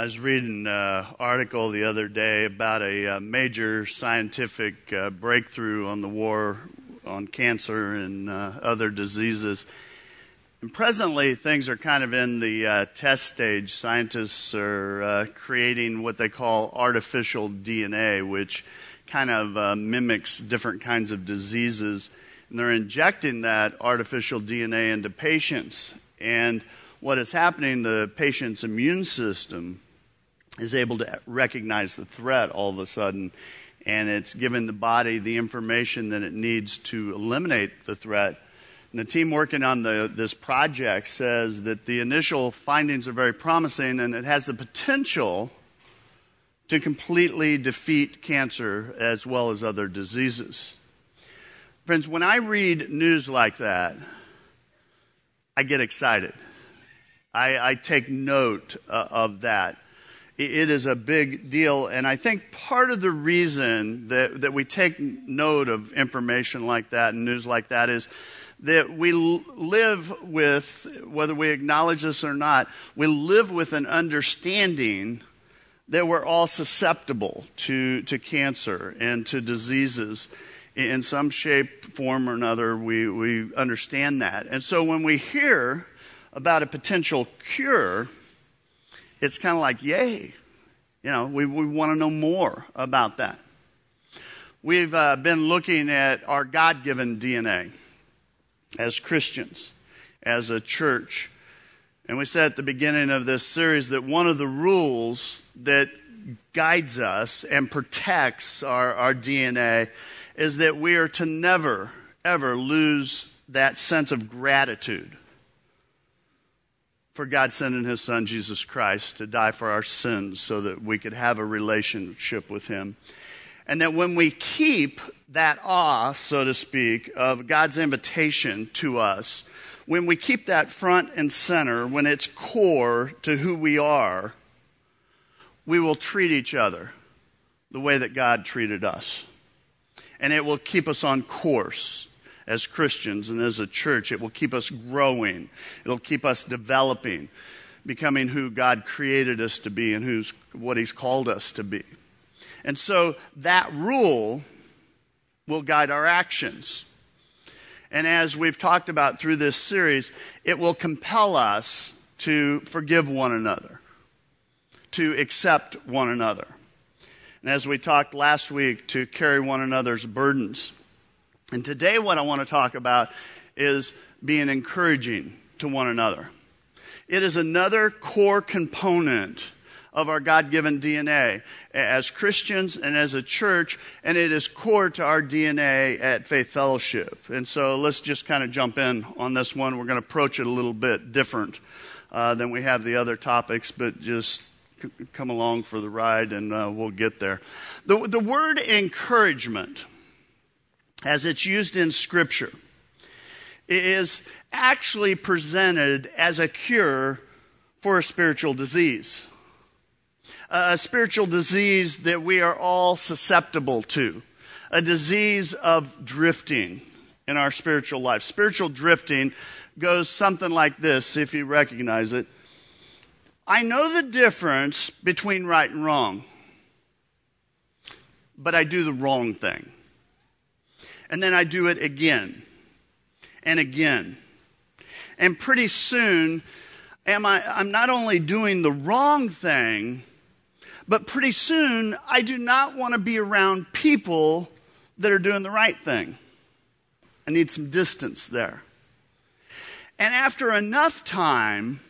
I was reading an article the other day about a, uh, major scientific uh, breakthrough on the war on cancer and uh, other diseases. And presently, things are kind of in the uh, test stage. Scientists are uh, creating what they call artificial DNA, which kind of uh, mimics different kinds of diseases. And they're injecting that artificial DNA into patients. And what is happening, the patient's immune system is able to recognize the threat all of a sudden, and it's given the body the information that it needs to eliminate the threat. And the team working on the, this project says that the initial findings are very promising, and it has the potential to completely defeat cancer as well as other diseases. Friends, when I read news like that, I get excited. I, I take note uh, of that. It, is a big deal, and I think part of the reason that, that we take note of information like that and news like that is that we live with, whether we acknowledge this or not, we live with an understanding that we're all susceptible to, to cancer and to diseases in some shape, form, or another. We, we understand that. And so when we hear about a potential cure, it's kind of like, yay. You know, we, we want to know more about that. We've uh, been looking at our God given DNA as Christians, as a church. And we said at the beginning of this series that one of the rules that guides us and protects our, our DNA is that we are to never, ever lose that sense of gratitude for God sending his son Jesus Christ to die for our sins so that we could have a relationship with him. And that when we keep that awe, so to speak, of God's invitation to us, when we keep that front and center, when it's core to who we are, we will treat each other the way that God treated us. And it will keep us on course as Christians and as a church. It will keep us growing. It'll keep us developing, becoming who God created us to be and who's what He's called us to be. And so that rule will guide our actions. And as we've talked about through this series, it will compel us to forgive one another, to accept one another. And as we talked last week, to carry one another's burdens. And today, what I want to talk about is being encouraging to one another. It is another core component of our God given DNA as Christians and as a church, and it is core to our DNA at Faith Fellowship. And so let's just kind of jump in on this one. We're going to approach it a little bit different uh, than we have the other topics, but just c- come along for the ride and uh, we'll get there. The, the word encouragement as it's used in Scripture, is actually presented as a cure for a spiritual disease. A spiritual disease that we are all susceptible to. A disease of drifting in our spiritual life. Spiritual drifting goes something like this, if you recognize it. I know the difference between right and wrong, but I do the wrong thing. And then I do it again and again. And pretty soon, am I, I'm not only doing the wrong thing, but pretty soon I do not want to be around people that are doing the right thing. I need some distance there. And after enough time,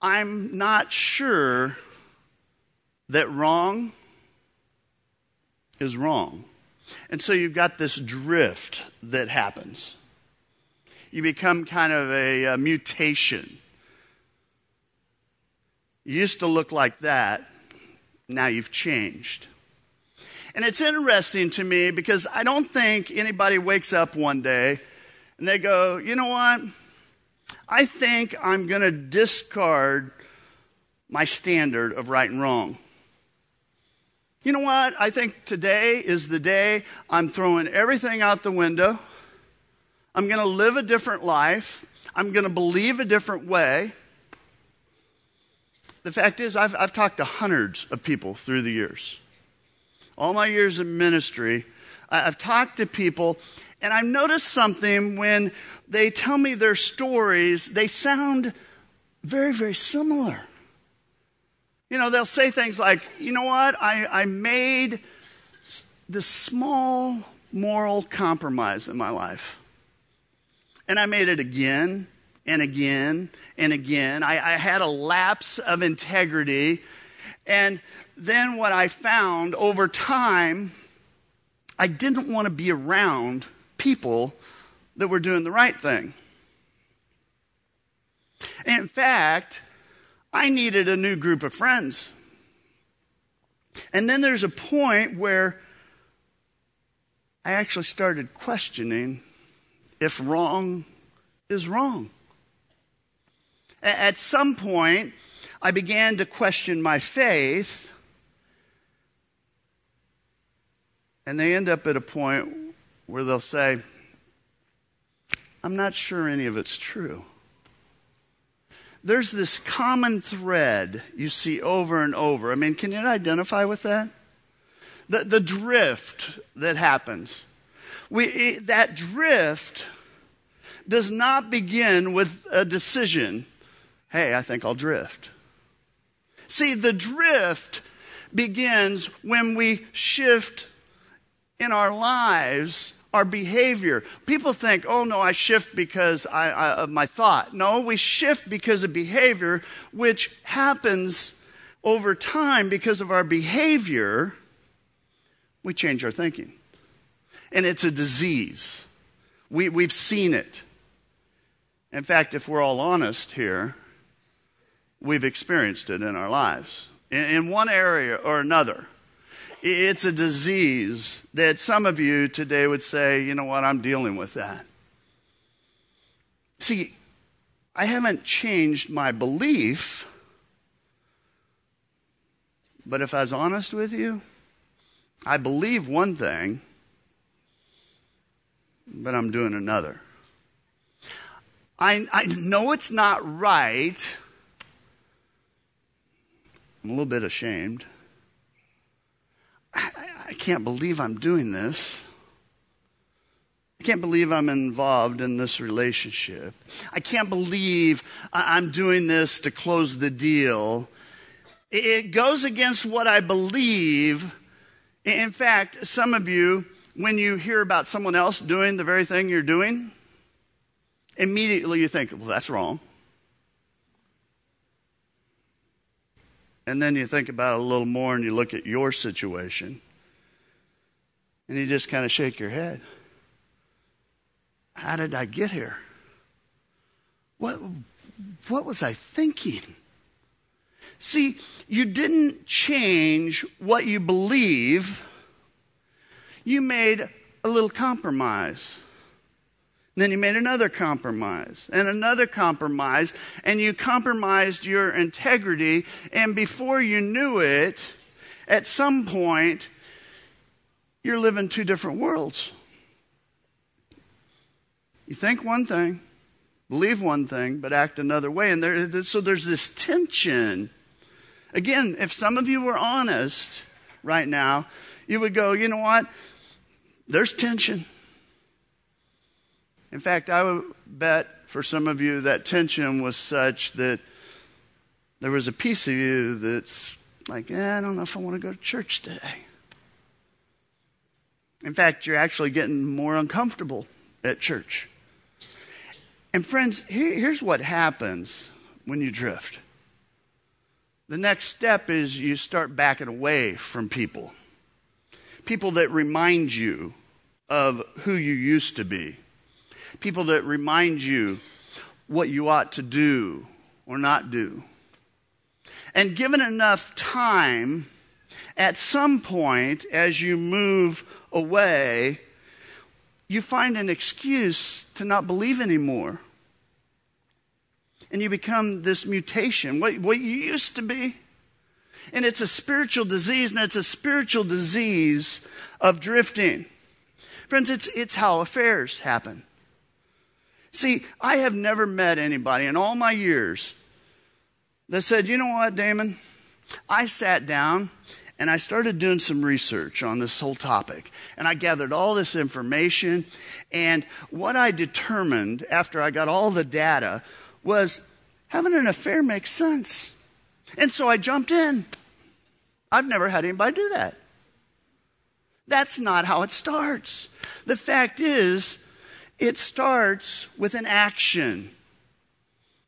I'm not sure that wrong is wrong. And so you've got this drift that happens. You become kind of a, a mutation. You used to look like that, now you've changed. And it's interesting to me because I don't think anybody wakes up one day and they go, you know what? I think I'm going to discard my standard of right and wrong. You know what? I think today is the day I'm throwing everything out the window. I'm going to live a different life. I'm going to believe a different way. the fact is, I've, I've talked to hundreds of people through the years. All my years of ministry, I've talked to people, and I've noticed something when they tell me their stories, they sound very, very similar. You know, they'll say things like, you know what, I, I made this small moral compromise in my life. And I made it again and again and again. I, I had a lapse of integrity. And then what I found over time, I didn't want to be around people that were doing the right thing. In fact, I needed a new group of friends. And then there's a point where I actually started questioning if wrong is wrong. At some point, I began to question my faith, and they end up at a point where they'll say, I'm not sure any of it's true. There's this common thread you see over and over. I mean, can you identify with that? The, the drift that happens. We, that drift does not begin with a decision hey, I think I'll drift. See, the drift begins when we shift in our lives our behavior. People think, oh no, I shift because I, I, of my thought. No, we shift because of behavior, which happens over time because of our behavior. We change our thinking. And it's a disease. We, we've seen it. In fact, if we're all honest here, we've experienced it in our lives in, in one area or another. It's a disease that some of you today would say, you know what, I'm dealing with that. See, I haven't changed my belief, but if I was honest with you, I believe one thing, but I'm doing another. I, I know it's not right I'm a little bit ashamed. I, can't believe I'm doing this. I can't believe I'm involved in this relationship. I can't believe I'm doing this to close the deal. It goes against what I believe. In fact, some of you, when you hear about someone else doing the very thing you're doing, immediately you think, well, that's wrong. And then you think about it a little more and you look at your situation and you just kind of shake your head. How did I get here? What, what was I thinking? See, you didn't change what you believe, you made a little compromise. Then you made another compromise and another compromise, and you compromised your integrity. And before you knew it, at some point, you're living two different worlds. You think one thing, believe one thing, but act another way. And there, so there's this tension. Again, if some of you were honest right now, you would go, you know what? There's tension. In fact, I would bet for some of you that tension was such that there was a piece of you that's like, eh, I don't know if I want to go to church today. In fact, you're actually getting more uncomfortable at church. And friends, here, here's what happens when you drift. The next step is you start backing away from people. People that remind you of who you used to be people that remind you what you ought to do or not do. And given enough time, at some point, as you move away, you find an excuse to not believe anymore. And you become this mutation, what, what you used to be. And it's a spiritual disease, and it's a spiritual disease of drifting. Friends, it's, it's how affairs happen. See, I have never met anybody in all my years that said, you know what, Damon? I sat down and I started doing some research on this whole topic. And I gathered all this information. And what I determined after I got all the data was having an affair makes sense. And so I jumped in. I've never had anybody do that. That's not how it starts. The fact is, it starts with an action.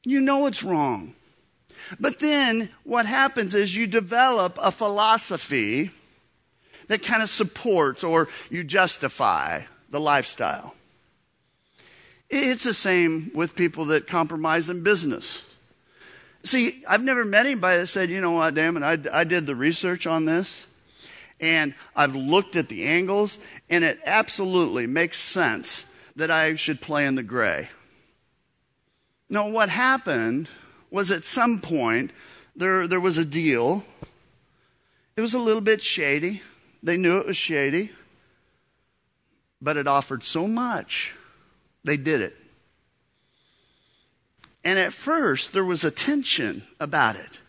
You know it's wrong. But then what happens is you develop a philosophy that kind of supports or you justify the lifestyle. It's the same with people that compromise in business. See, I've never met anybody that said, you know what, Damon, I, I did the research on this and I've looked at the angles and it absolutely makes sense that I should play in the gray. No, what happened was at some point there, there was a deal. It was a little bit shady. They knew it was shady, but it offered so much, they did it. And at first, there was a tension about it.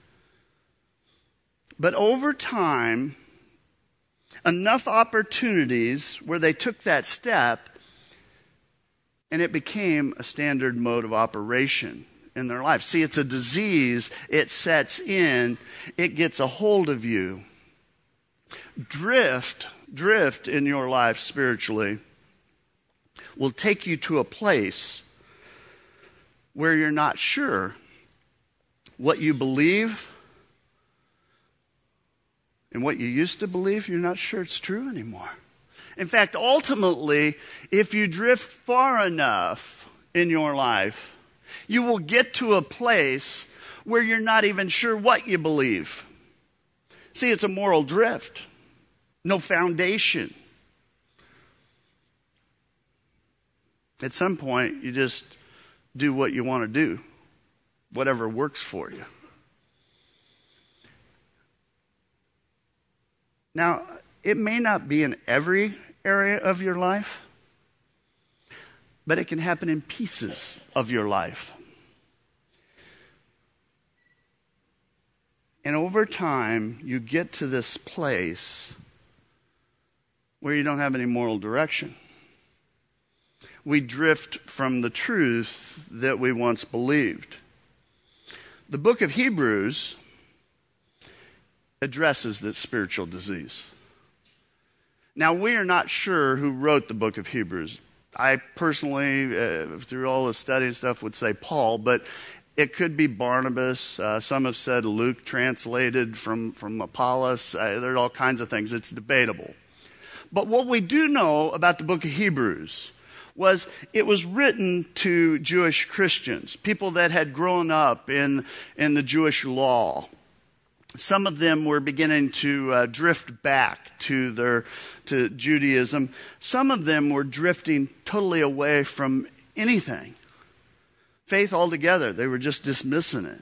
But over time, enough opportunities where they took that step and it became a standard mode of operation in their life. See, it's a disease, it sets in, it gets a hold of you. Drift, drift in your life spiritually will take you to a place where you're not sure what you believe and what you used to believe, you're not sure it's true anymore. In fact, ultimately, if you drift far enough in your life, you will get to a place where you're not even sure what you believe. See, it's a moral drift, no foundation. At some point, you just do what you want to do, whatever works for you. Now, it may not be in every area of your life, but it can happen in pieces of your life. And over time, you get to this place where you don't have any moral direction. We drift from the truth that we once believed. The book of Hebrews addresses this spiritual disease. Now, we are not sure who wrote the book of Hebrews. I personally, uh, through all the study and stuff, would say Paul, but it could be Barnabas. Uh, some have said Luke translated from, from Apollos. Uh, there are all kinds of things. It's debatable. But what we do know about the book of Hebrews was it was written to Jewish Christians, people that had grown up in, in the Jewish law. Some of them were beginning to uh, drift back to their to Judaism. Some of them were drifting totally away from anything. Faith altogether. They were just dismissing it.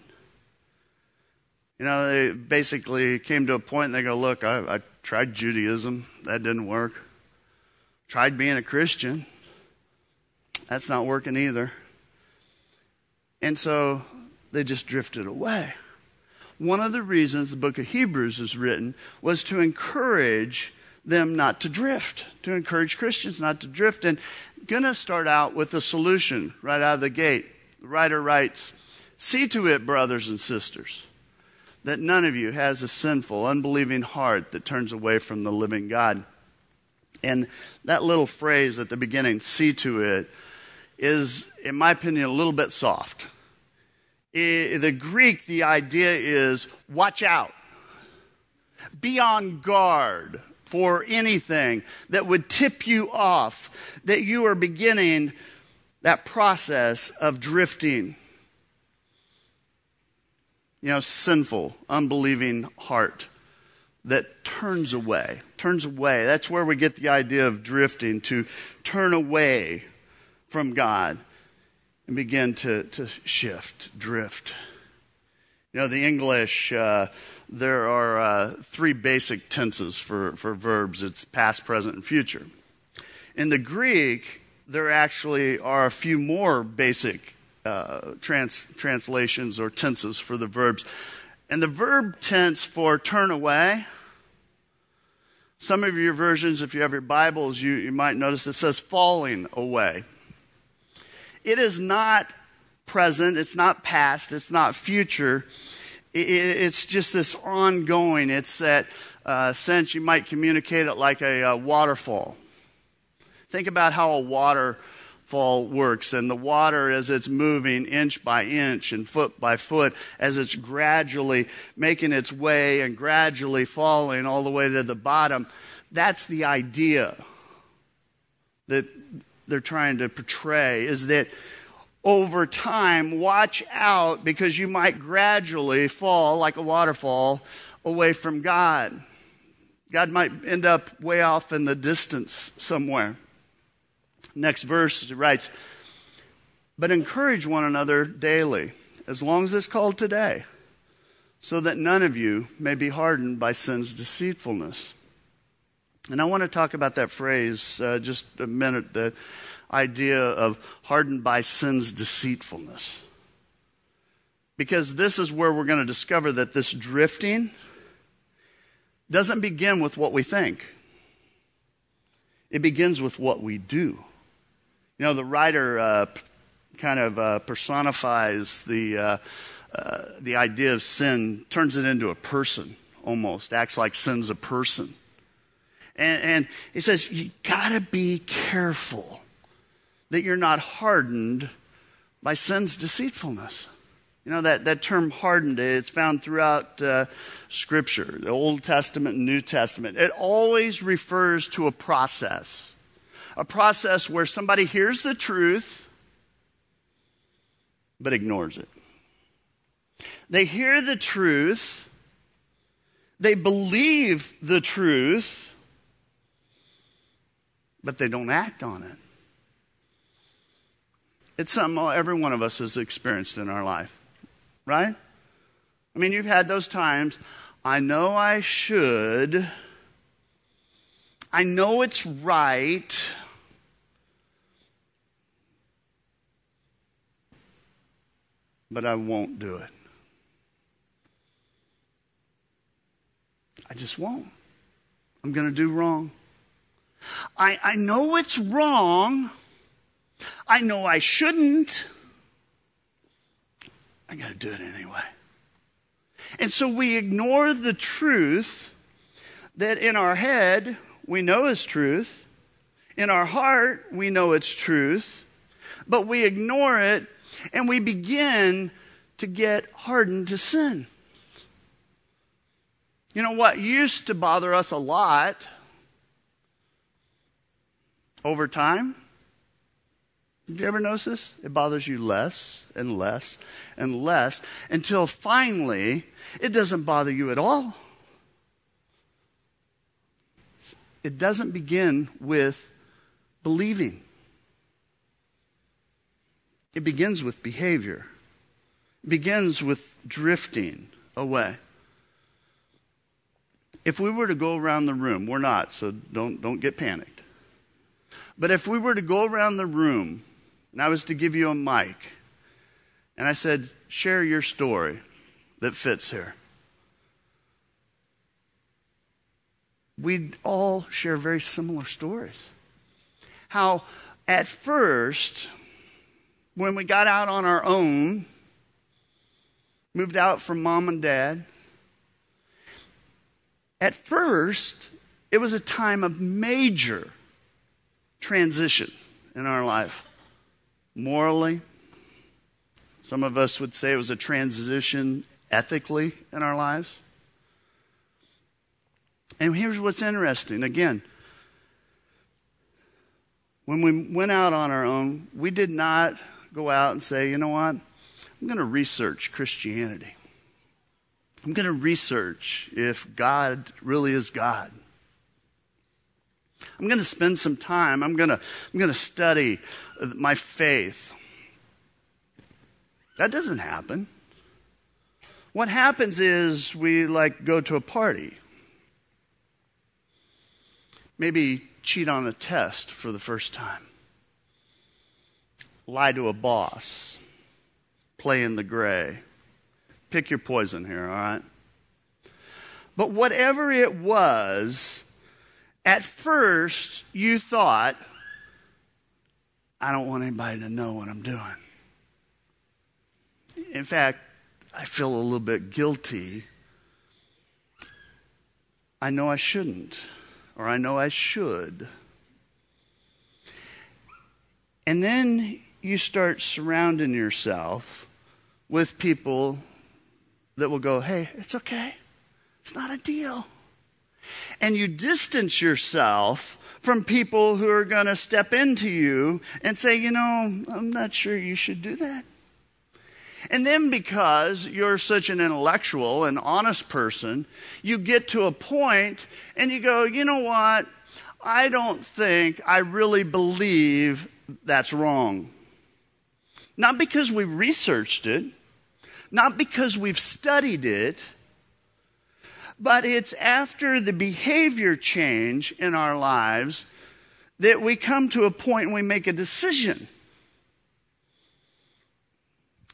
You know, they basically came to a point and they go, Look, I, I tried Judaism. That didn't work. Tried being a Christian. That's not working either. And so they just drifted away. One of the reasons the book of Hebrews is written was to encourage them not to drift, to encourage Christians not to drift. And going to start out with a solution right out of the gate. The writer writes, See to it, brothers and sisters, that none of you has a sinful, unbelieving heart that turns away from the living God. And that little phrase at the beginning, see to it, is, in my opinion, a little bit soft. The Greek, the idea is watch out, be on guard, for anything that would tip you off that you are beginning that process of drifting. You know, sinful, unbelieving heart that turns away, turns away. That's where we get the idea of drifting, to turn away from God and begin to, to shift, drift. You know, the English, uh, there are uh, three basic tenses for, for verbs it's past, present, and future. In the Greek, there actually are a few more basic uh, trans, translations or tenses for the verbs. And the verb tense for turn away, some of your versions, if you have your Bibles, you, you might notice it says falling away. It is not present, it's not past, it's not future. It's just this ongoing. It's that uh, sense you might communicate it like a, a waterfall. Think about how a waterfall works, and the water as it's moving inch by inch and foot by foot, as it's gradually making its way and gradually falling all the way to the bottom. That's the idea that they're trying to portray is that over time, watch out because you might gradually fall like a waterfall away from God. God might end up way off in the distance somewhere. Next verse, he writes, But encourage one another daily, as long as it's called today, so that none of you may be hardened by sin's deceitfulness. And I want to talk about that phrase uh, just a minute the idea of hardened by sin's deceitfulness. Because this is where we're going to discover that this drifting doesn't begin with what we think, it begins with what we do. You know, the writer uh, kind of uh, personifies the, uh, uh, the idea of sin, turns it into a person almost, acts like sin's a person. And, and he says, you gotta be careful that you're not hardened by sin's deceitfulness. You know, that, that term hardened, it's found throughout uh, Scripture, the Old Testament and New Testament. It always refers to a process a process where somebody hears the truth but ignores it. They hear the truth, they believe the truth, but they don't act on it. It's something every one of us has experienced in our life, right? I mean, you've had those times, I know I should, I know it's right, but I won't do it. I just won't. I'm going to do wrong. I, I know it's wrong. I know I shouldn't. I got to do it anyway. And so we ignore the truth that in our head we know is truth, in our heart we know it's truth, but we ignore it and we begin to get hardened to sin. You know what used to bother us a lot over time? Have you ever noticed this? It bothers you less and less and less until finally it doesn't bother you at all. It doesn't begin with believing. It begins with behavior. It begins with drifting away. If we were to go around the room, we're not, so don't, don't get panicked. But if we were to go around the room and I was to give you a mic and I said, share your story that fits here, we'd all share very similar stories. How at first, when we got out on our own, moved out from mom and dad, at first, it was a time of major transition in our life. Morally, some of us would say it was a transition ethically in our lives. And here's what's interesting again, when we went out on our own, we did not go out and say, you know what? I'm going to research Christianity. I'm going to research if God really is God. I'm going to spend some time. I'm going to, I'm going to study my faith. That doesn't happen. What happens is we like go to a party. Maybe cheat on a test for the first time lie to a boss, Play in the gray. Pick your poison here, all right? But whatever it was, at first you thought, I don't want anybody to know what I'm doing. In fact, I feel a little bit guilty. I know I shouldn't, or I know I should. And then you start surrounding yourself with people that will go, hey, it's okay. It's not a deal. And you distance yourself from people who are going to step into you and say, you know, I'm not sure you should do that. And then because you're such an intellectual and honest person, you get to a point and you go, you know what? I don't think I really believe that's wrong. Not because we've researched it, not because we've studied it, but it's after the behavior change in our lives that we come to a point and we make a decision.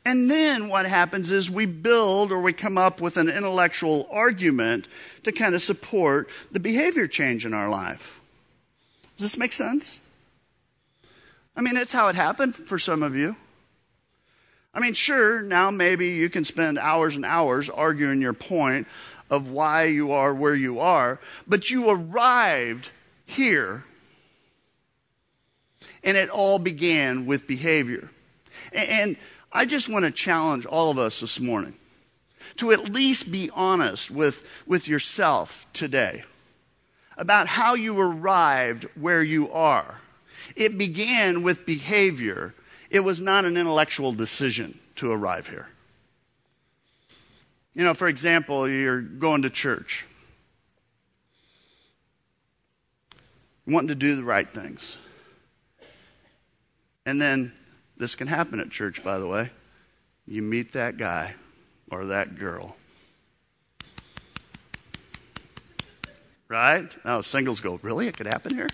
And then what happens is we build or we come up with an intellectual argument to kind of support the behavior change in our life. Does this make sense? I mean, it's how it happened for some of you. I mean, sure, now maybe you can spend hours and hours arguing your point of why you are where you are, but you arrived here and it all began with behavior. And I just want to challenge all of us this morning to at least be honest with, with yourself today about how you arrived where you are. It began with behavior it was not an intellectual decision to arrive here. You know, for example, you're going to church, wanting to do the right things. And then this can happen at church, by the way. You meet that guy or that girl. Right? Now, singles go, really? It could happen here?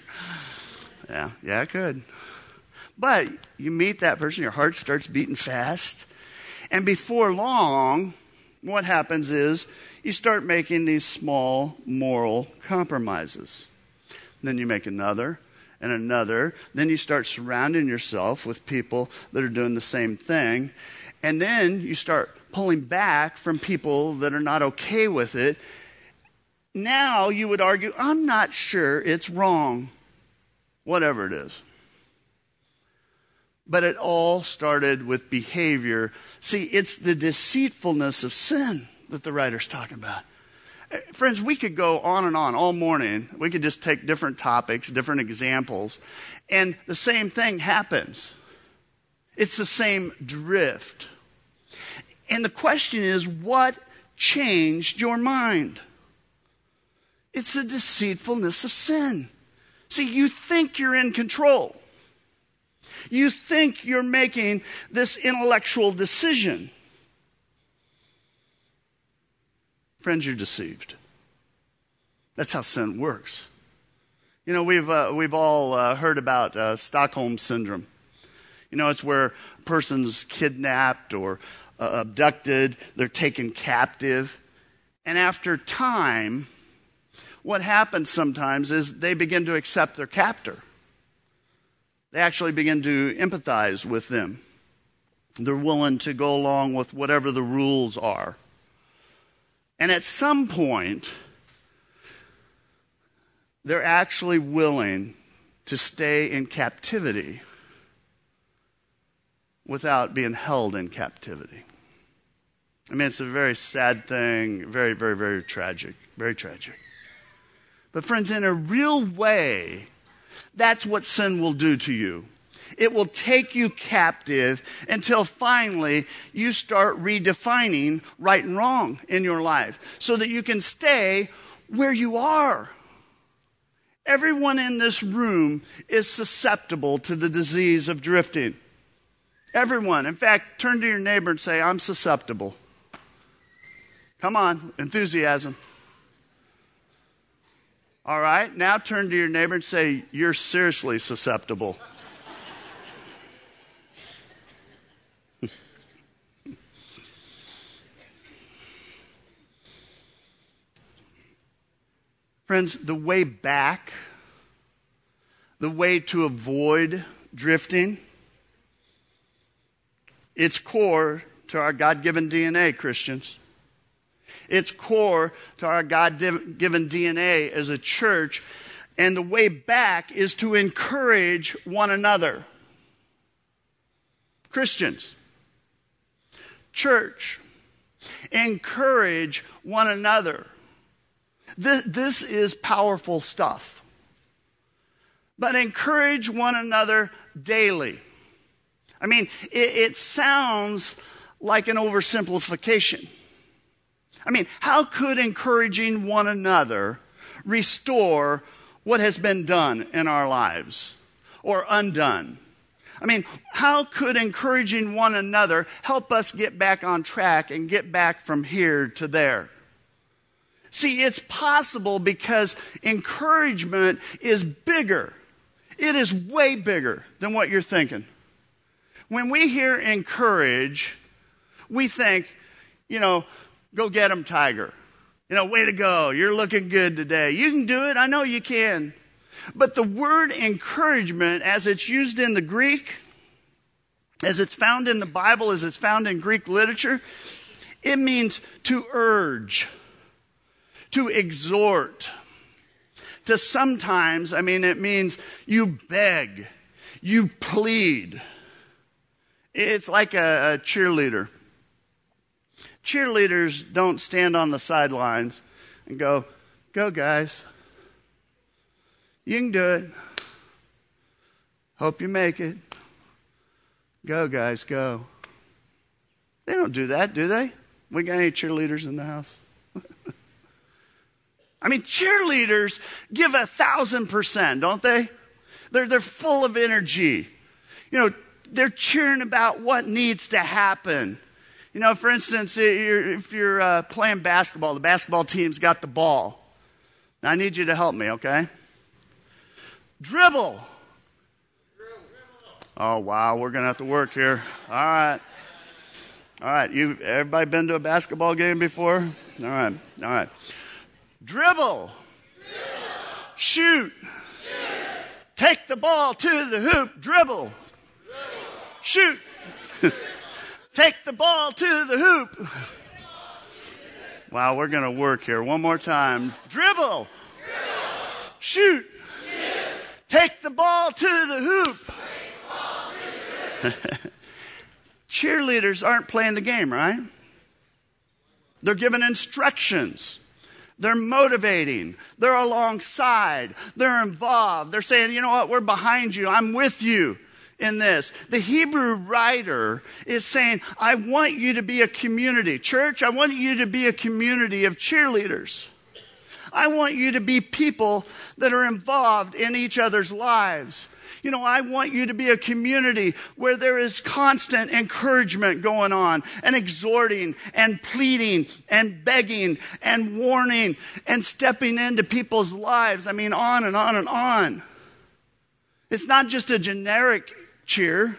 Yeah, yeah, it could. But you meet that person, your heart starts beating fast. And before long, what happens is you start making these small moral compromises. Then you make another and another. Then you start surrounding yourself with people that are doing the same thing. And then you start pulling back from people that are not okay with it. Now you would argue, I'm not sure it's wrong, whatever it is. But it all started with behavior. See, it's the deceitfulness of sin that the writer's talking about. Eh, friends, we could go on and on all morning. We could just take different topics, different examples, and the same thing happens. It's the same drift. And the question is, what changed your mind? It's the deceitfulness of sin. See, you think you're in control. You think you're making this intellectual decision. Friends, you're deceived. That's how sin works. You know, we've, uh, we've all uh, heard about uh, Stockholm Syndrome. You know, it's where a person's kidnapped or uh, abducted, they're taken captive. And after time, what happens sometimes is they begin to accept their captor. They actually begin to empathize with them. They're willing to go along with whatever the rules are. And at some point, they're actually willing to stay in captivity without being held in captivity. I mean, it's a very sad thing, very, very, very tragic, very tragic. But, friends, in a real way, that's what sin will do to you. It will take you captive until finally you start redefining right and wrong in your life so that you can stay where you are. Everyone in this room is susceptible to the disease of drifting. Everyone. In fact, turn to your neighbor and say, I'm susceptible. Come on, enthusiasm. All right, now turn to your neighbor and say, You're seriously susceptible. Friends, the way back, the way to avoid drifting, it's core to our God given DNA, Christians. It's core to our God given DNA as a church. And the way back is to encourage one another. Christians, church, encourage one another. This, this is powerful stuff. But encourage one another daily. I mean, it, it sounds like an oversimplification. I mean, how could encouraging one another restore what has been done in our lives or undone? I mean, how could encouraging one another help us get back on track and get back from here to there? See, it's possible because encouragement is bigger. It is way bigger than what you're thinking. When we hear encourage, we think, you know, go get them, Tiger. You know, way to go. You're looking good today. You can do it. I know you can. But the word encouragement, as it's used in the Greek, as it's found in the Bible, as it's found in Greek literature, it means to urge, to exhort, to sometimes, I mean, it means you beg, you plead. It's like a, a cheerleader. Cheerleaders don't stand on the sidelines and go, Go, guys. You can do it. Hope you make it. Go, guys, go. They don't do that, do they? We got any cheerleaders in the house? I mean, cheerleaders give a thousand percent, don't they? They're, they're full of energy. You know, they're cheering about what needs to happen. You know, for instance, if you're uh, playing basketball, the basketball team's got the ball. Now, I need you to help me, okay? Dribble. Oh, wow, we're going to have to work here. All right. All right, you everybody been to a basketball game before? All right. All right. Dribble. Shoot. Take the ball to the hoop. Dribble. Shoot. Take the ball to the hoop. Wow, we're going to work here. One more time. Dribble. Dribble. Shoot. Shoot. Take the ball to the hoop. Cheerleaders aren't playing the game, right? They're giving instructions. They're motivating. They're alongside. They're involved. They're saying, you know what? We're behind you. I'm with you in this. The Hebrew writer is saying, I want you to be a community. Church, I want you to be a community of cheerleaders. I want you to be people that are involved in each other's lives. You know, I want you to be a community where there is constant encouragement going on and exhorting and pleading and begging and warning and stepping into people's lives. I mean, on and on and on. It's not just a generic cheer,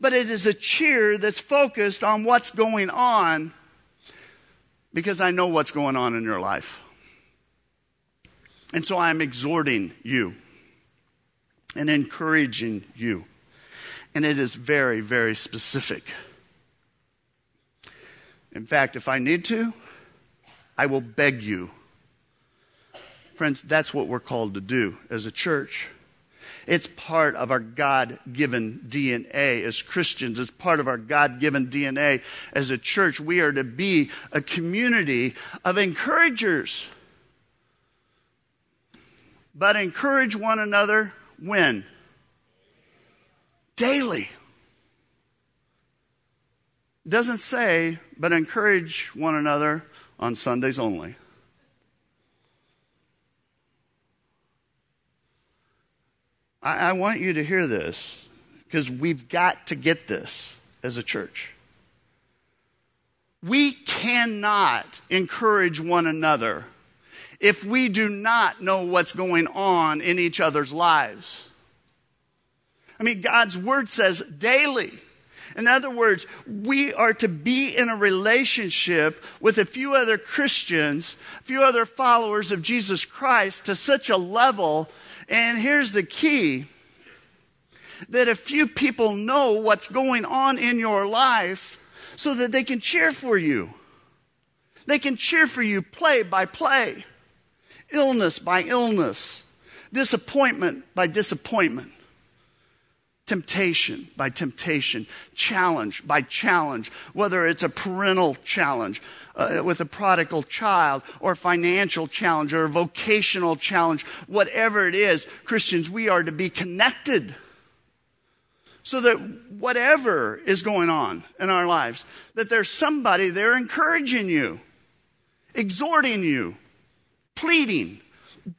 but it is a cheer that's focused on what's going on because I know what's going on in your life. And so I'm exhorting you and encouraging you. And it is very, very specific. In fact, if I need to, I will beg you. Friends, that's what we're called to do as a church. It's part of our God given DNA as Christians. It's part of our God given DNA as a church. We are to be a community of encouragers. But encourage one another when? Daily. It doesn't say, but encourage one another on Sundays only. I, I want you to hear this because we've got to get this as a church. We cannot encourage one another if we do not know what's going on in each other's lives. I mean, God's word says daily. In other words, we are to be in a relationship with a few other Christians, a few other followers of Jesus Christ to such a level. And here's the key that a few people know what's going on in your life so that they can cheer for you. They can cheer for you play by play, illness by illness, disappointment by disappointment temptation by temptation, challenge by challenge, whether it's a parental challenge uh, with a prodigal child, or financial challenge, or vocational challenge, whatever it is, Christians, we are to be connected. So that whatever is going on in our lives, that there's somebody there encouraging you, exhorting you, pleading,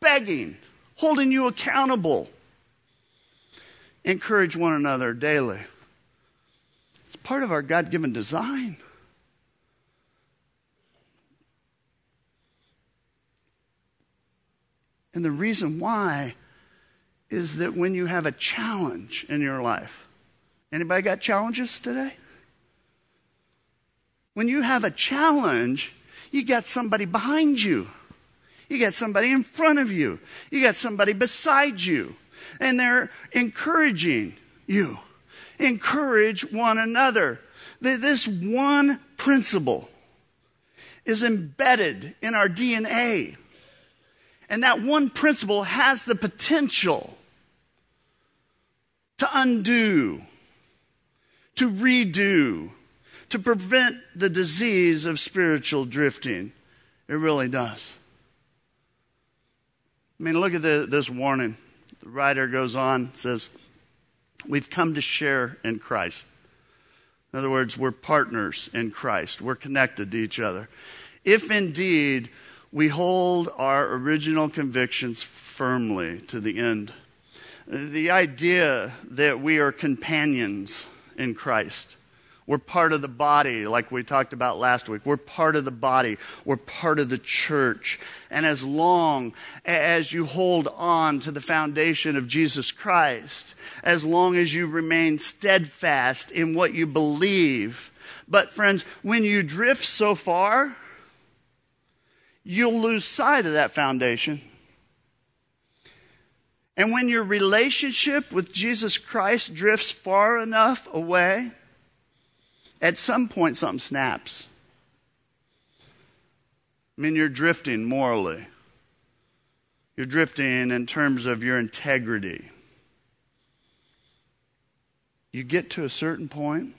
begging, holding you accountable encourage one another daily. It's part of our God given design. And the reason why is that when you have a challenge in your life, anybody got challenges today? When you have a challenge, you got somebody behind you. You got somebody in front of you. You got somebody beside you and they're encouraging you. Encourage one another. This one principle is embedded in our DNA. And that one principle has the potential to undo, to redo, to prevent the disease of spiritual drifting. It really does. I mean, look at the, this warning. The writer goes on, says, We've come to share in Christ. In other words, we're partners in Christ. We're connected to each other. If indeed we hold our original convictions firmly to the end, the idea that we are companions in Christ we're part of the body, like we talked about last week. We're part of the body. We're part of the church. And as long as you hold on to the foundation of Jesus Christ, as long as you remain steadfast in what you believe, but friends, when you drift so far, you'll lose sight of that foundation. And when your relationship with Jesus Christ drifts far enough away, at some point, something snaps. I mean, you're drifting morally. You're drifting in terms of your integrity. You get to a certain point,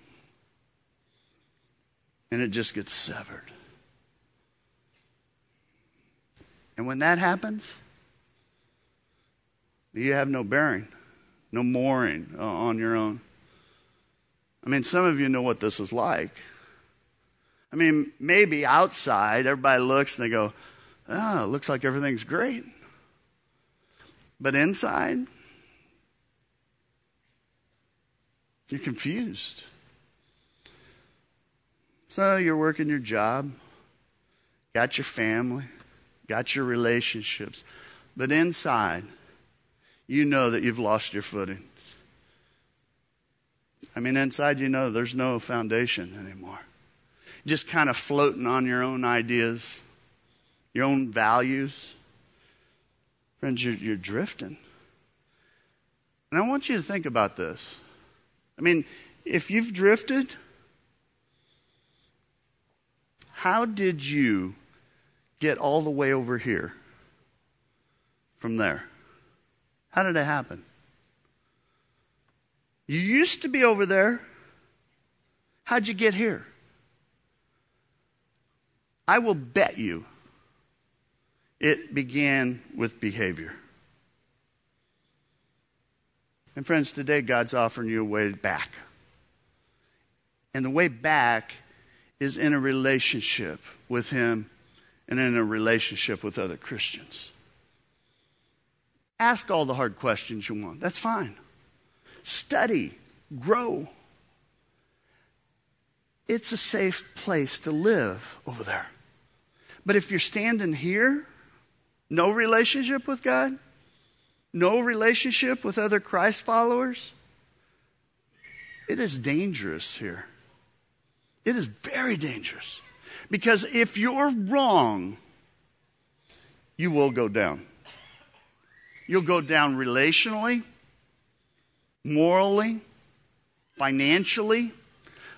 and it just gets severed. And when that happens, you have no bearing, no mooring uh, on your own. I mean, some of you know what this is like. I mean, maybe outside, everybody looks and they go, oh, it looks like everything's great. But inside, you're confused. So you're working your job, got your family, got your relationships, but inside, you know that you've lost your footing. I mean, inside you know there's no foundation anymore. Just kind of floating on your own ideas, your own values. Friends, you're, you're drifting. And I want you to think about this. I mean, if you've drifted, how did you get all the way over here from there? How did it happen? You used to be over there. How'd you get here? I will bet you it began with behavior. And friends, today God's offering you a way back. And the way back is in a relationship with Him and in a relationship with other Christians. Ask all the hard questions you want. That's fine study, grow. It's a safe place to live over there. But if you're standing here, no relationship with God, no relationship with other Christ followers, It is dangerous here. It is very dangerous. Because if you're wrong, you will go down. You'll go down relationally, morally, financially,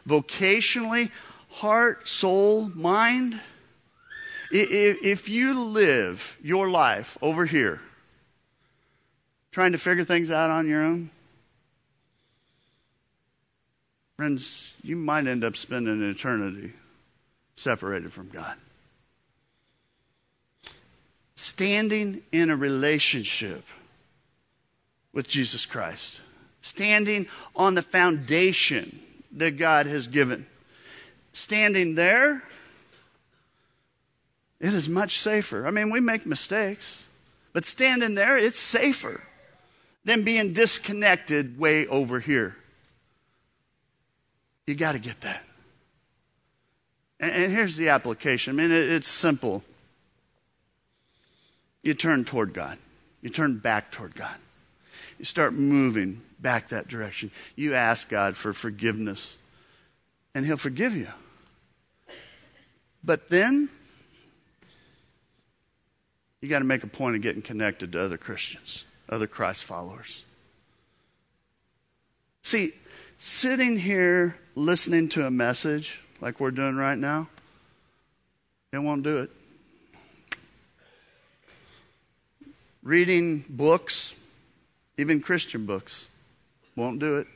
vocationally, heart, soul, mind. If you live your life over here trying to figure things out on your own, friends, you might end up spending an eternity separated from God. Standing in a relationship with Jesus Christ, standing on the foundation that God has given, standing there, it is much safer. I mean, we make mistakes, but standing there, it's safer than being disconnected way over here. You got to get that. And, and, here's the application. I mean, it, it's simple. You turn toward God, you turn back toward God. You start moving back that direction. You ask God for forgiveness, and He'll forgive you. But then, you got to make a point of getting connected to other Christians, other Christ followers. See, sitting here listening to a message like we're doing right now, it won't do it. Reading books, even Christian books, won't do it.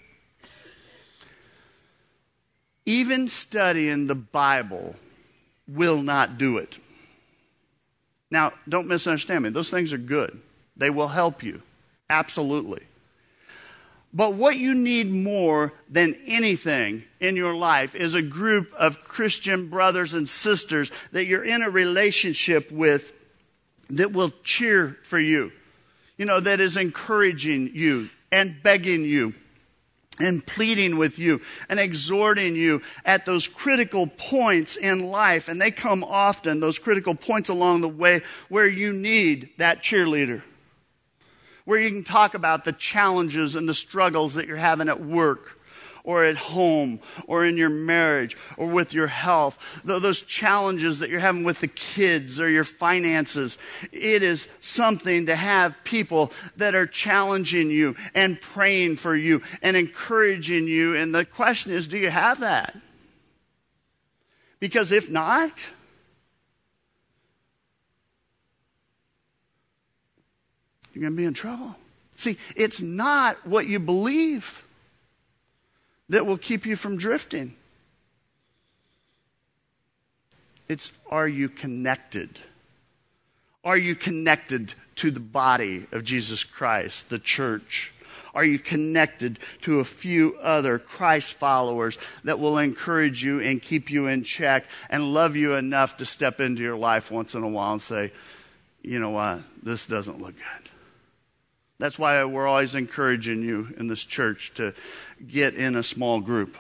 Even studying the Bible will not do it. Now, don't misunderstand me. Those things are good. They will help you. Absolutely. But what you need more than anything in your life is a group of Christian brothers and sisters that you're in a relationship with that will cheer for you. You know, that is encouraging you and begging you and pleading with you and exhorting you at those critical points in life. And they come often, those critical points along the way where you need that cheerleader. Where you can talk about the challenges and the struggles that you're having at work or at home or in your marriage or with your health, those challenges that you're having with the kids or your finances. It is something to have people that are challenging you and praying for you and encouraging you. And the question is, do you have that? Because if not, you're going to be in trouble. See, it's not what you believe that will keep you from drifting. It's are you connected? Are you connected to the body of Jesus Christ, the church? Are you connected to a few other Christ followers that will encourage you and keep you in check and love you enough to step into your life once in a while and say, you know what, this doesn't look good? That's why we're always encouraging you in this church to get in a small group.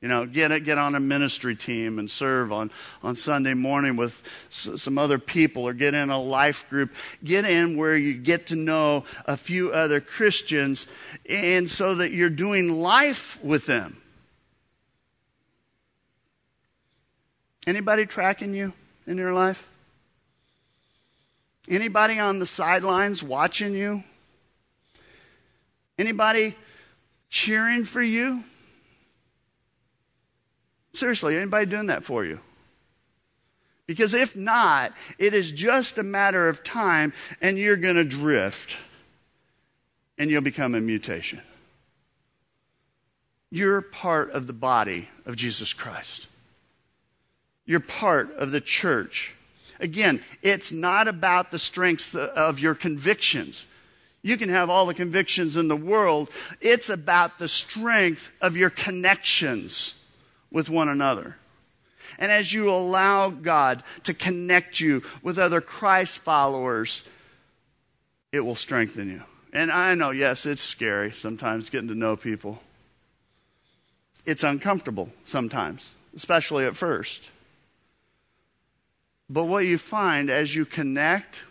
You know, get get on a ministry team and serve on, on Sunday morning with s- some other people or get in a life group. Get in where you get to know a few other Christians and so that you're doing life with them. Anybody tracking you in your life? Anybody on the sidelines watching you? Anybody cheering for you? Seriously, anybody doing that for you? Because if not, it is just a matter of time and you're going to drift and you'll become a mutation. You're part of the body of Jesus Christ. You're part of the church. Again, it's not about the strengths of your convictions. You can have all the convictions in the world. It's about the strength of your connections with one another. And as you allow God to connect you with other Christ followers, it will strengthen you. And I know, yes, it's scary sometimes getting to know people. It's uncomfortable sometimes, especially at first. But what you find as you connect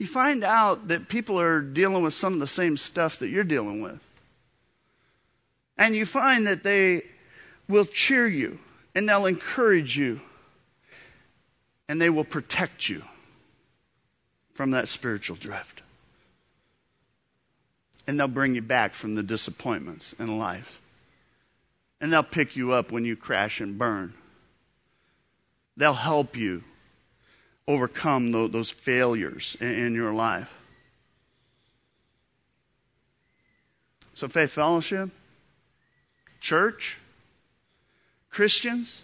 you find out that people are dealing with some of the same stuff that you're dealing with. And you find that they will cheer you and they'll encourage you and they will protect you from that spiritual drift. And they'll bring you back from the disappointments in life. And they'll pick you up when you crash and burn. They'll help you overcome those failures in your life. So, Faith Fellowship, church, Christians,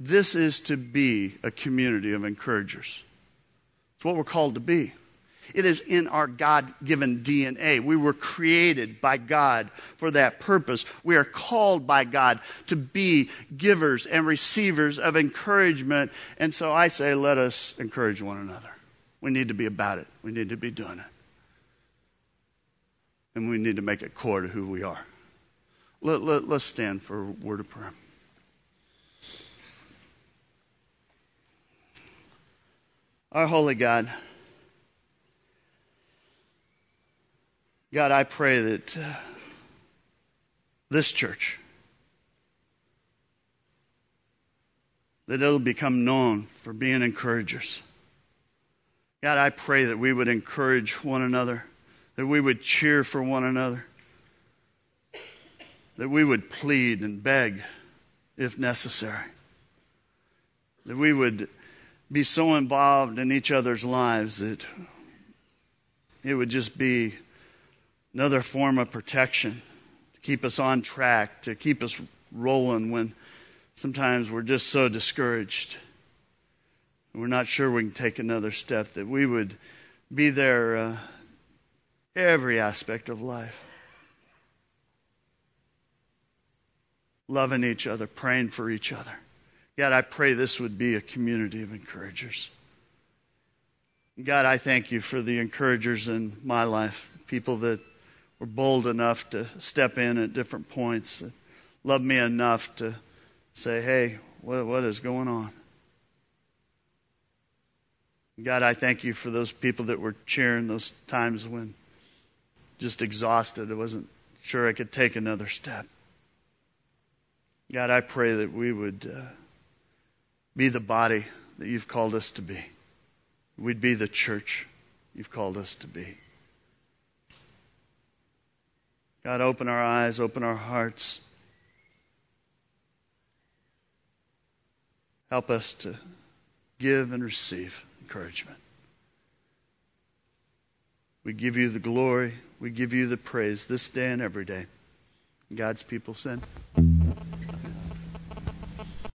this is to be a community of encouragers. It's what we're called to be. It is in our God given DNA. We were created by God for that purpose. We are called by God to be givers and receivers of encouragement. And so I say, let us encourage one another. We need to be about it, we need to be doing it. And we need to make it core to who we are. Let, let, let's stand for a word of prayer. Our holy God, God, I pray that uh, this church, that it'll become known for being encouragers. God, I pray that we would encourage one another, that we would cheer for one another, that we would plead and beg if necessary, that we would be so involved in each other's lives that it would just be another form of protection to keep us on track, to keep us rolling when sometimes we're just so discouraged. We're not sure we can take another step, that we would be there uh, every aspect of life. Loving each other, praying for each other. God, I pray this would be a community of encouragers. God, I thank you for the encouragers in my life, people that were bold enough to step in at different points, love me enough to say, hey, what, what is going on? God, I thank you for those people that were cheering those times when just exhausted. I wasn't sure I could take another step. God, I pray that we would. Uh, be the body that you've called us to be. We'd be the church you've called us to be. God, open our eyes, open our hearts. Help us to give and receive encouragement. We give you the glory. We give you the praise this day and every day. God's people sin.